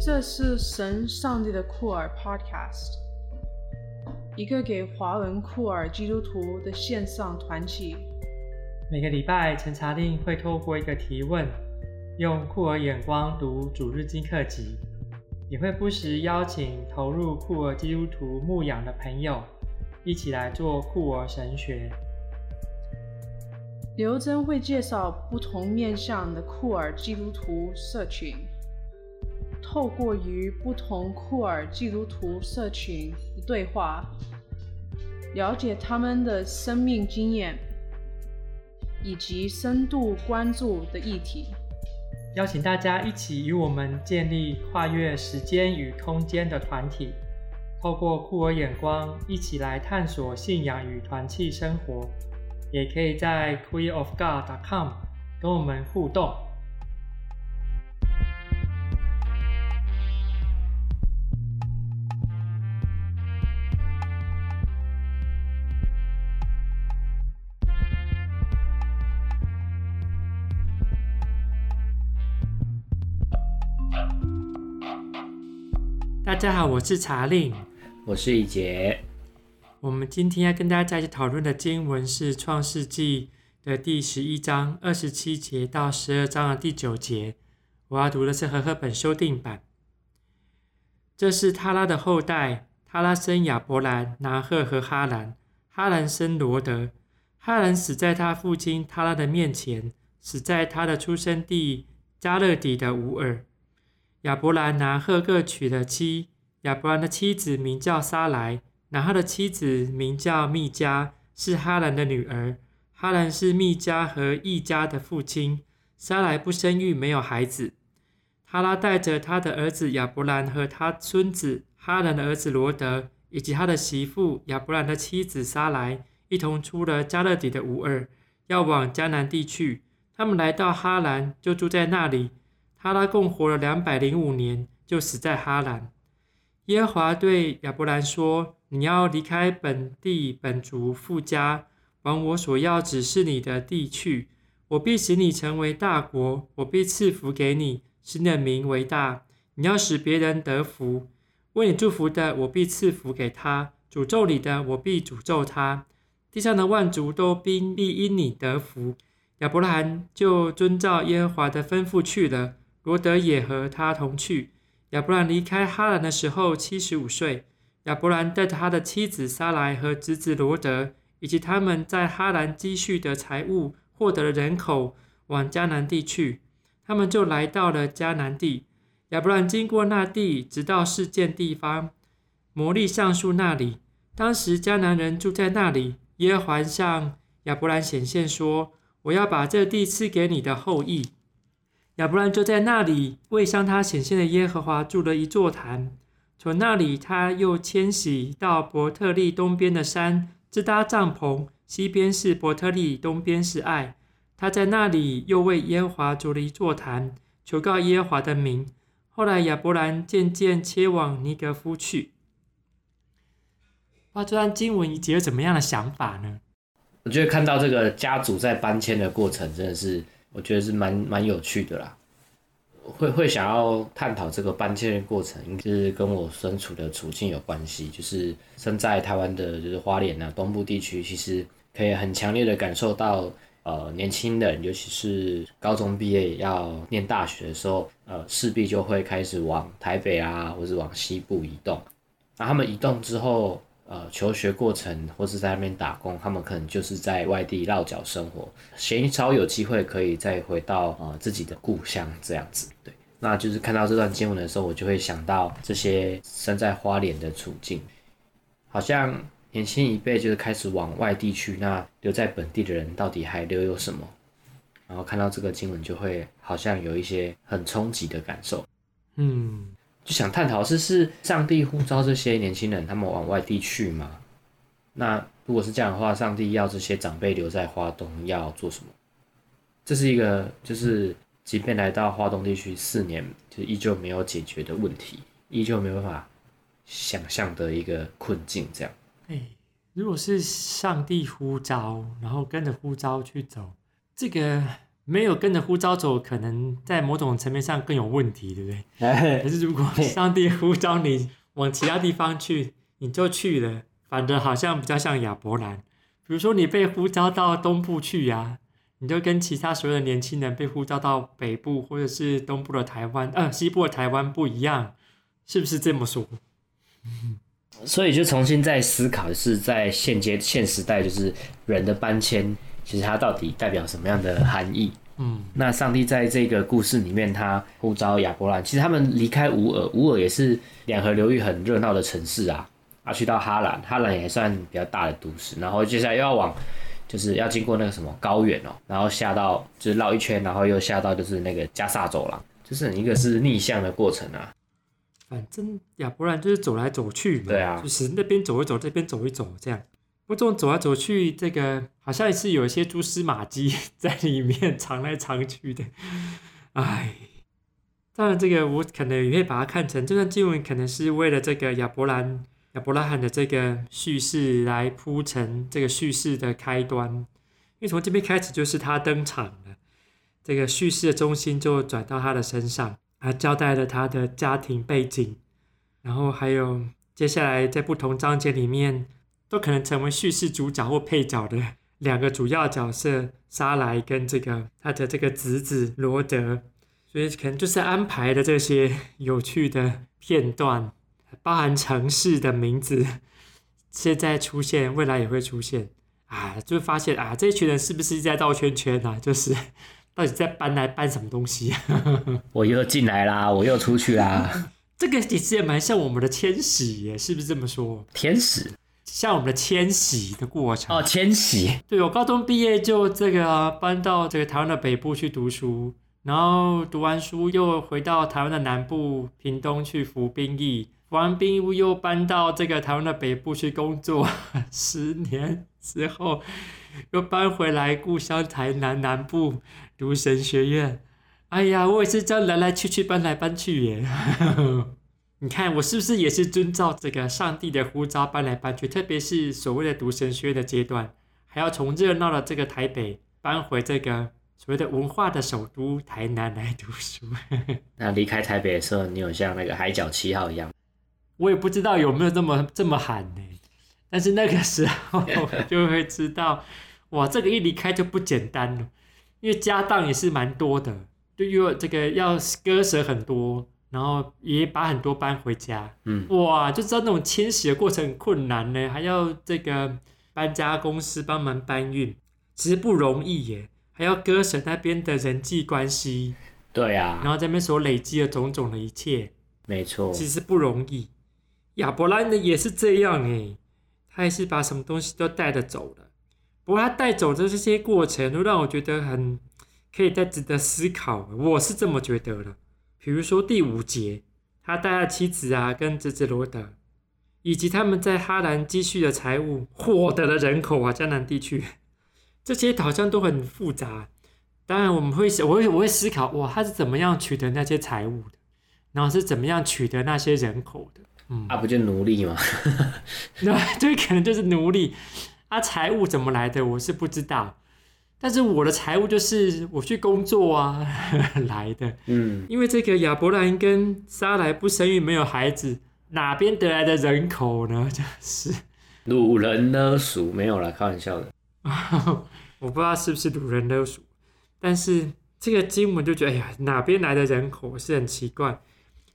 这是神上帝的酷儿 Podcast，一个给华文酷儿基督徒的线上团体。每个礼拜，陈查令会透过一个提问，用酷儿眼光读主日经课集，也会不时邀请投入酷儿基督徒牧养的朋友，一起来做酷儿神学。刘真会介绍不同面向的酷儿基督徒社群，透过与不同库尔基督徒社群的对话，了解他们的生命经验。以及深度关注的议题，邀请大家一起与我们建立跨越时间与空间的团体，透过酷儿眼光一起来探索信仰与团契生活，也可以在 queerofgod.com 跟我们互动。大家好，我是查令，我是以杰。我们今天要跟大家一起讨论的经文是《创世纪》的第十一章二十七节到十二章的第九节。我要读的是和合本修订版。这是他拉的后代，他拉生亚伯兰、拿赫和哈兰，哈兰生罗德。哈兰死在他父亲他拉的面前，死在他的出生地加勒底的吾珥。亚伯兰拿赫各娶了妻，亚伯兰的妻子名叫撒莱，拿鹤的妻子名叫密迦，是哈兰的女儿。哈兰是密迦和易迦的父亲。撒莱不生育，没有孩子。他拉带着他的儿子亚伯兰和他孙子哈兰的儿子罗德，以及他的媳妇亚伯兰的妻子撒莱，一同出了加勒底的吾尔，要往迦南地去。他们来到哈兰，就住在那里。他拉共活了两百零五年，就死在哈兰。耶和华对亚伯兰说：“你要离开本地本族父家，往我所要指示你的地去。我必使你成为大国，我必赐福给你，使你的名为大。你要使别人得福。为你祝福的，我必赐福给他；诅咒你的，我必诅咒他。地上的万族都必因你得福。”亚伯兰就遵照耶和华的吩咐去了。罗德也和他同去。亚伯兰离开哈兰的时候七十五岁。亚伯兰带着他的妻子撒莱和侄子罗德，以及他们在哈兰积蓄的财物、获得的人口，往迦南地去。他们就来到了迦南地。亚伯兰经过那地，直到事件地方，摩利橡树那里。当时迦南人住在那里。耶和华向亚伯兰显现说：“我要把这地赐给你的后裔。”亚伯兰就在那里为向他显现的耶和华筑了一座坛。从那里，他又迁徙到伯特利东边的山，支搭帐篷。西边是伯特利，东边是爱。他在那里又为耶和华筑了一座坛，求告耶和华的名。后来，亚伯兰渐渐切往尼革夫去。哇，这段经文你有怎么样的想法呢？我觉得看到这个家族在搬迁的过程，真的是。我觉得是蛮蛮有趣的啦，会会想要探讨这个搬迁的过程，应该是跟我身处的处境有关系。就是身在台湾的，就是花莲啊东部地区，其实可以很强烈的感受到，呃，年轻人，尤其是高中毕业要念大学的时候，呃，势必就会开始往台北啊，或是往西部移动。那他们移动之后，呃，求学过程或是在那边打工，他们可能就是在外地落脚生活，鲜少有机会可以再回到呃自己的故乡这样子。对，那就是看到这段经文的时候，我就会想到这些身在花莲的处境，好像年轻一辈就是开始往外地去，那留在本地的人到底还留有什么？然后看到这个经文，就会好像有一些很冲击的感受。嗯。就想探讨是是上帝呼召这些年轻人，他们往外地去吗？那如果是这样的话，上帝要这些长辈留在花东要做什么？这是一个就是即便来到花东地区四年，就依旧没有解决的问题，依旧没有办法想象的一个困境。这样，哎，如果是上帝呼召，然后跟着呼召去走，这个没有跟着呼召走，可能在某种层面上更有问题，对不对？可是如果上帝呼召你往其他地方去，你就去了，反正好像比较像亚伯兰。比如说你被呼召到东部去呀、啊，你就跟其他所有的年轻人被呼召到北部或者是东部的台湾，呃，西部的台湾不一样，是不是这么说？所以就重新再思考，是在现阶现时代，就是人的搬迁。其实它到底代表什么样的含义？嗯，那上帝在这个故事里面，他呼召亚伯兰。其实他们离开乌尔，乌尔也是两河流域很热闹的城市啊。啊，去到哈兰，哈兰也算比较大的都市。然后接下来又要往，就是要经过那个什么高原哦，然后下到就是绕一圈，然后又下到就是那个加萨走廊，就是一个是逆向的过程啊。反正亚伯兰就是走来走去嘛，对啊，就是那边走一走，这边走一走这样。不过走来走去，这个好像也是有一些蛛丝马迹 在里面藏来藏去的。哎，当然这个我可能也会把它看成这段经文可能是为了这个亚伯兰、亚伯拉罕的这个叙事来铺陈这个叙事的开端。因为从这边开始就是他登场了，这个叙事的中心就转到他的身上，他交代了他的家庭背景，然后还有接下来在不同章节里面。都可能成为叙事主角或配角的两个主要角色，沙莱跟这个他的这个侄子罗德，所以可能就是安排的这些 有趣的片段，包含城市的名字，现在出现，未来也会出现啊，就发现啊，这群人是不是在绕圈圈啊？就是到底在搬来搬什么东西？我又进来啦，我又出去啦。这个其实也蛮像我们的天使耶，是不是这么说？天使。像我们的迁徙的过程哦，迁徙。对，我高中毕业就这个、啊、搬到这个台湾的北部去读书，然后读完书又回到台湾的南部屏东去服兵役，服完兵役又搬到这个台湾的北部去工作，十年之后又搬回来故乡台南南部读神学院。哎呀，我也是这样来来去去搬来搬去耶。你看我是不是也是遵照这个上帝的呼召搬来搬去？特别是所谓的读神学的阶段，还要从热闹的这个台北搬回这个所谓的文化的首都台南来读书。那离开台北的时候，你有像那个海角七号一样？我也不知道有没有这么这么喊呢？但是那个时候就会知道，哇，这个一离开就不简单了，因为家当也是蛮多的，就因为这个要割舍很多。然后也把很多搬回家，嗯，哇，就知道那种迁徙的过程很困难呢，还要这个搬家公司帮忙搬运，其实不容易耶，还要割舍那边的人际关系，对啊，然后这边所累积的种种的一切，没错，其实不容易。亚伯兰呢也是这样诶，他也是把什么东西都带着走了，不过他带走的这些过程都让我觉得很可以再值得思考，我是这么觉得的。比如说第五节，他带了妻子啊，跟侄子罗德，以及他们在哈兰积蓄的财物，获得了人口啊，迦南地区，这些好像都很复杂。当然，我们会我会我会思考，哇，他是怎么样取得那些财物的？然后是怎么样取得那些人口的？嗯，啊，不就奴隶吗？对，这可能就是奴隶。啊，财物怎么来的？我是不知道。但是我的财务就是我去工作啊 来的，嗯，因为这个亚伯兰跟撒莱不生育，没有孩子，哪边得来的人口呢？就是掳人勒赎，没有啦，开玩笑的。我不知道是不是掳人勒赎，但是这个经文就觉得，哎呀，哪边来的人口是很奇怪。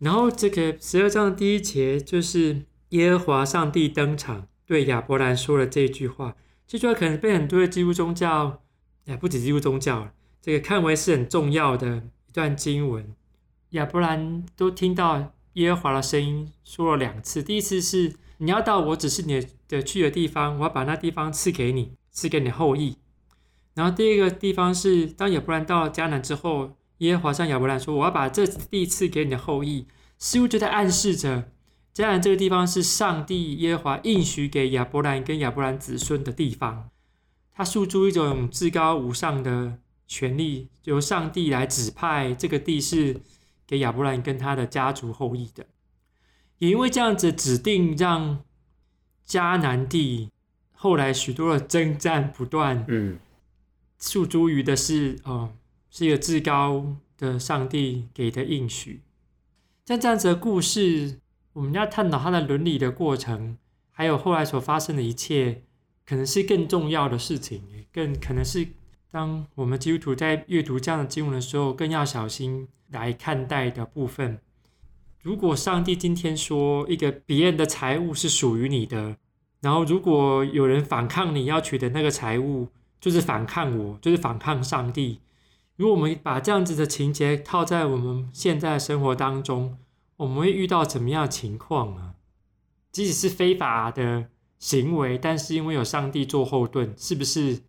然后这个十二章的第一节就是耶和华上帝登场，对亚伯兰说了这句话。这句话可能被很多的基督宗教。也不止基督宗教，这个看为是很重要的一段经文。亚伯兰都听到耶和华的声音说了两次，第一次是你要到我指示你的去的地方，我要把那地方赐给你，赐给你后裔。然后第二个地方是当亚伯兰到了迦南之后，耶和华向亚伯兰说，我要把这地赐给你的后裔，似乎就在暗示着迦南这个地方是上帝耶和华应许给亚伯兰跟亚伯兰子孙的地方。他诉诸一种至高无上的权利，由上帝来指派这个地是给亚伯兰跟他的家族后裔的。也因为这样子指定，让迦南地后来许多的征战不断。嗯，诉诸于的是哦，是一个至高的上帝给的应许。像这样子的故事，我们要探讨它的伦理的过程，还有后来所发生的一切，可能是更重要的事情，更可能是当我们基督徒在阅读这样的经文的时候，更要小心来看待的部分。如果上帝今天说一个别人的财物是属于你的，然后如果有人反抗你要取的那个财物，就是反抗我，就是反抗上帝。如果我们把这样子的情节套在我们现在的生活当中，我们会遇到怎么样的情况呢？即使是非法的行为，但是因为有上帝做后盾，是不是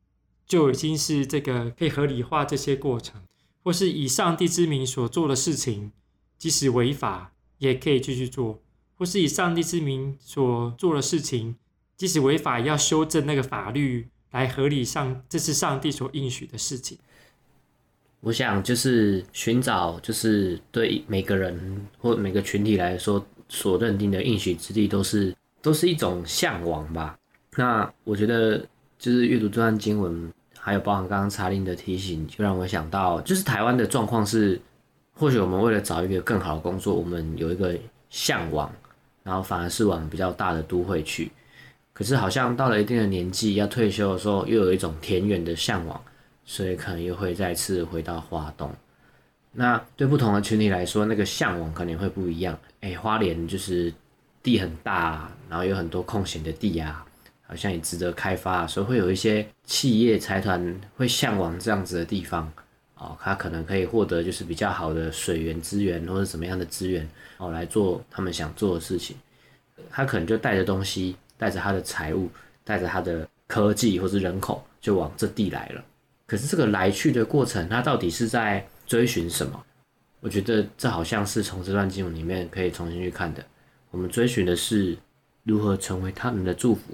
就已经是这个可以合理化这些过程？或是以上帝之名所做的事情，即使违法也可以继续做？或是以上帝之名所做的事情，即使违法也要修正那个法律来合理上，这是上帝所应许的事情？我想，就是寻找，就是对每个人或每个群体来说所认定的应许之地，都是都是一种向往吧。那我觉得，就是阅读这段经文，还有包含刚刚查令的提醒，就让我想到，就是台湾的状况是，或许我们为了找一个更好的工作，我们有一个向往，然后反而是往比较大的都会去。可是好像到了一定的年纪，要退休的时候，又有一种田园的向往。所以可能又会再次回到花东。那对不同的群体来说，那个向往可能会不一样。哎，花莲就是地很大，然后有很多空闲的地啊，好像也值得开发，所以会有一些企业财团会向往这样子的地方。哦，他可能可以获得就是比较好的水源资源，或者怎么样的资源，哦，来做他们想做的事情。他可能就带着东西，带着他的财物，带着他的科技或是人口，就往这地来了。可是这个来去的过程，他到底是在追寻什么？我觉得这好像是从这段经文里面可以重新去看的。我们追寻的是如何成为他人的祝福，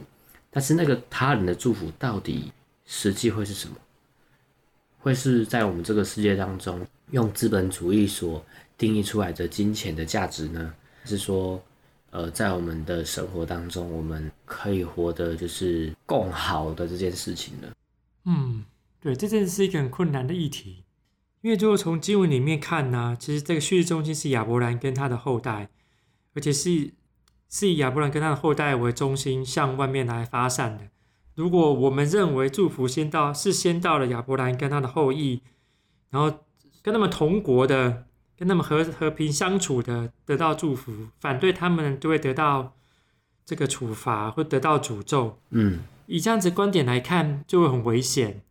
但是那个他人的祝福到底实际会是什么？会是在我们这个世界当中用资本主义所定义出来的金钱的价值呢？还是说，呃，在我们的生活当中，我们可以活得就是更好的这件事情呢？嗯。对，这真的是一个很困难的议题，因为如果从经文里面看呢，其实这个叙事中心是亚伯兰跟他的后代，而且是是以亚伯兰跟他的后代为中心向外面来发散的。如果我们认为祝福先到是先到了亚伯兰跟他的后裔，然后跟他们同国的、跟他们和和平相处的得到祝福，反对他们就会得到这个处罚或得到诅咒。嗯，以这样子观点来看，就会很危险。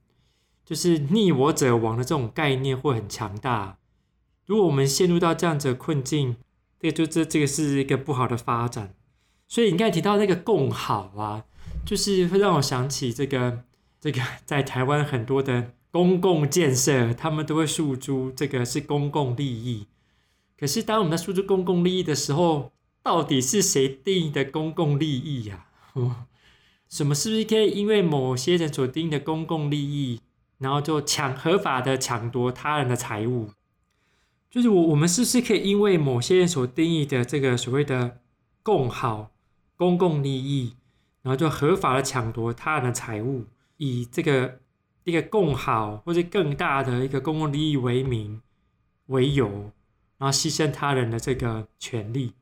就是逆我者亡的这种概念会很强大。如果我们陷入到这样子的困境，这就这这个是一个不好的发展。所以你刚才提到那个共好啊，就是会让我想起这个这个在台湾很多的公共建设，他们都会诉诸这个是公共利益。可是当我们在诉诸公共利益的时候，到底是谁定义的公共利益呀？什么是不是可以因为某些人所定义的公共利益？然后就抢合法的抢夺他人的财物，就是我我们是不是可以因为某些人所定义的这个所谓的共好、公共利益，然后就合法的抢夺他人的财物，以这个一个共好或者更大的一个公共利益为名为由，然后牺牲他人的这个权利？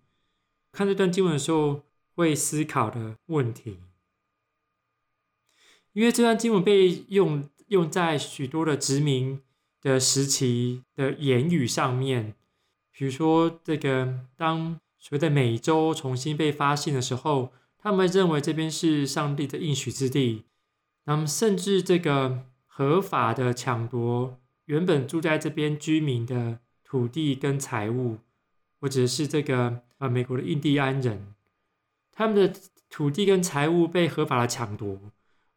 看这段经文的时候会思考的问题，因为这段经文被用。用在许多的殖民的时期的言语上面，比如说这个当所谓的美洲重新被发现的时候，他们认为这边是上帝的应许之地，那么甚至这个合法的抢夺原本住在这边居民的土地跟财物，或者是这个呃美国的印第安人，他们的土地跟财物被合法的抢夺，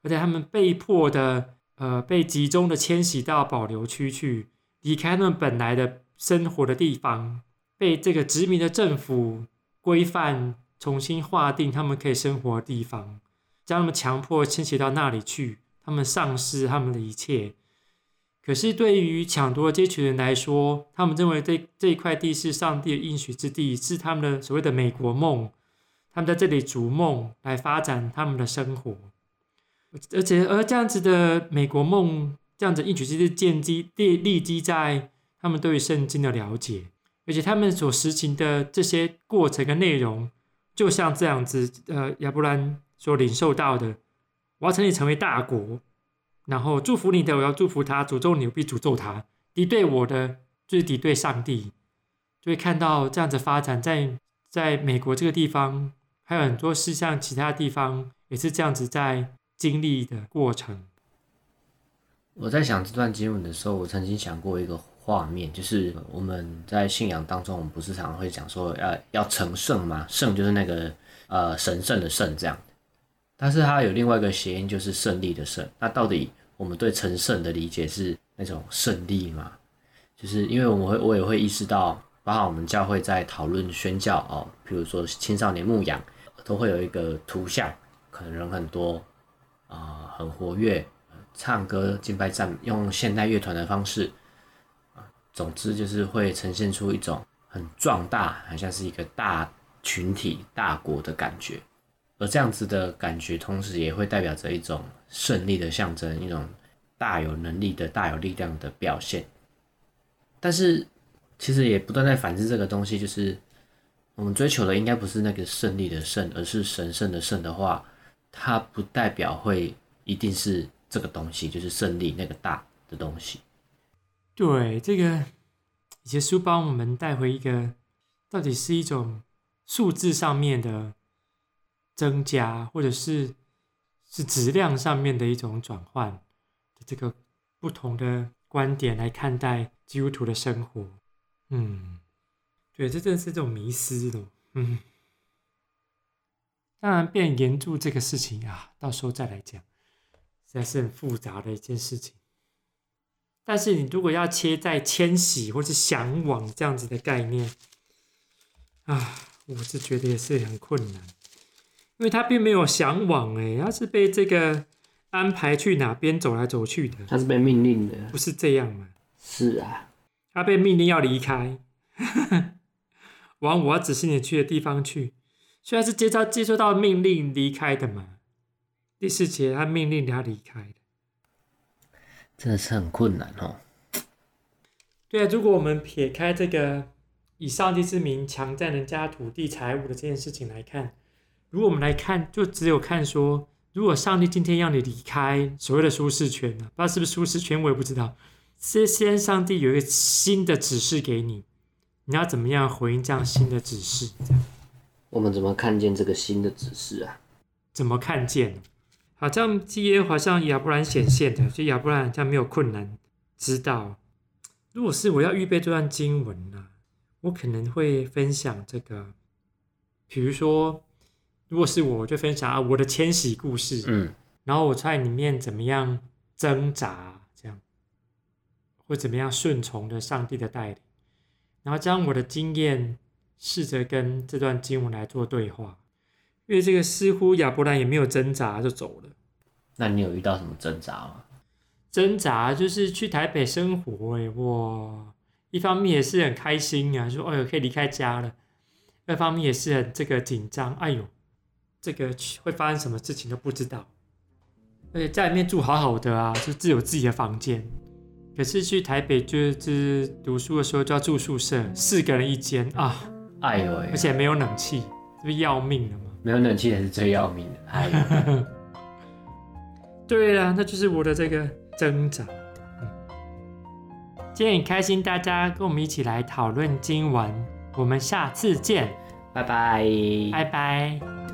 而且他们被迫的。呃，被集中的迁徙到保留区去，离开他们本来的生活的地方，被这个殖民的政府规范，重新划定他们可以生活的地方，将他们强迫迁徙到那里去，他们丧失他们的一切。可是对于抢夺的这群人来说，他们认为这这一块地是上帝的应许之地，是他们的所谓的美国梦，他们在这里逐梦来发展他们的生活。而且，而这样子的美国梦这样子应许其实建基立立基在他们对于圣经的了解，而且他们所实行的这些过程跟内容，就像这样子，呃，亚伯兰所领受到的，我要成你成为大国，然后祝福你的，我要祝福他；诅咒你，我必诅咒他。敌对我的，就是敌对上帝，就会看到这样子发展在在美国这个地方，还有很多事像其他地方也是这样子在经历的过程。我在想这段经文的时候，我曾经想过一个画面，就是我们在信仰当中，我们不是常会讲说要要成圣吗？圣就是那个呃神圣的圣这样，但是它有另外一个谐音，就是胜利的胜。那到底我们对成圣的理解是那种胜利吗？就是因为我们会我也会意识到，包括我们教会在讨论宣教哦，比如说青少年牧养，都会有一个图像，可能人很多、呃，很活跃。唱歌敬拜赞，用现代乐团的方式，总之就是会呈现出一种很壮大，好像是一个大群体、大国的感觉。而这样子的感觉，同时也会代表着一种胜利的象征，一种大有能力的、大有力量的表现。但是，其实也不断在反思这个东西，就是我们追求的应该不是那个胜利的胜，而是神圣的圣的话，它不代表会一定是。这个东西就是胜利那个大的东西。对，这个以前书帮我们带回一个，到底是一种数字上面的增加，或者是是质量上面的一种转换的这个不同的观点来看待基督徒的生活。嗯，对，这真的是这种迷失的。嗯，当然，变严肃这个事情啊，到时候再来讲。那是很复杂的一件事情，但是你如果要切在迁徙或是向往这样子的概念，啊，我是觉得也是很困难，因为他并没有向往，哎，他是被这个安排去哪边走来走去的，他是被命令的，不是这样吗？是啊，他被命令要离开，往我要指示你去的地方去，虽然是接到接收到命令离开的嘛。第四节，他命令他离开的，真的是很困难哦。对啊，如果我们撇开这个以上帝之名强占人家土地财物的这件事情来看，如果我们来看，就只有看说，如果上帝今天要你离开所谓的舒适圈呢，不知道是不是舒适圈，我也不知道。先先，上帝有一个新的指示给你，你要怎么样回应这样新的指示？这样，我们怎么看见这个新的指示啊？怎么看见？好像基耶好像亚伯兰显现的，所以亚伯兰好像没有困难知道。如果是我要预备这段经文呢，我可能会分享这个，比如说，如果是我，我就分享啊我的迁徙故事，嗯，然后我在里面怎么样挣扎，这样，或怎么样顺从的上帝的带领，然后将我的经验试着跟这段经文来做对话。因为这个似乎亚伯兰也没有挣扎就走了。那你有遇到什么挣扎吗？挣扎就是去台北生活，哎，哇！一方面也是很开心啊，说哎呦可以离开家了；二方面也是很这个紧张，哎呦，这个会发生什么事情都不知道。而且在里面住好好的啊，就自有自己的房间。可是去台北就是读书的时候就要住宿舍，四个人一间啊，哎呦，而且没有冷气，这不要命了吗？没有冷气才是最要命的。哎，对啊，那就是我的这个挣扎。嗯，今天很开心，大家跟我们一起来讨论经文。我们下次见，拜拜，拜拜。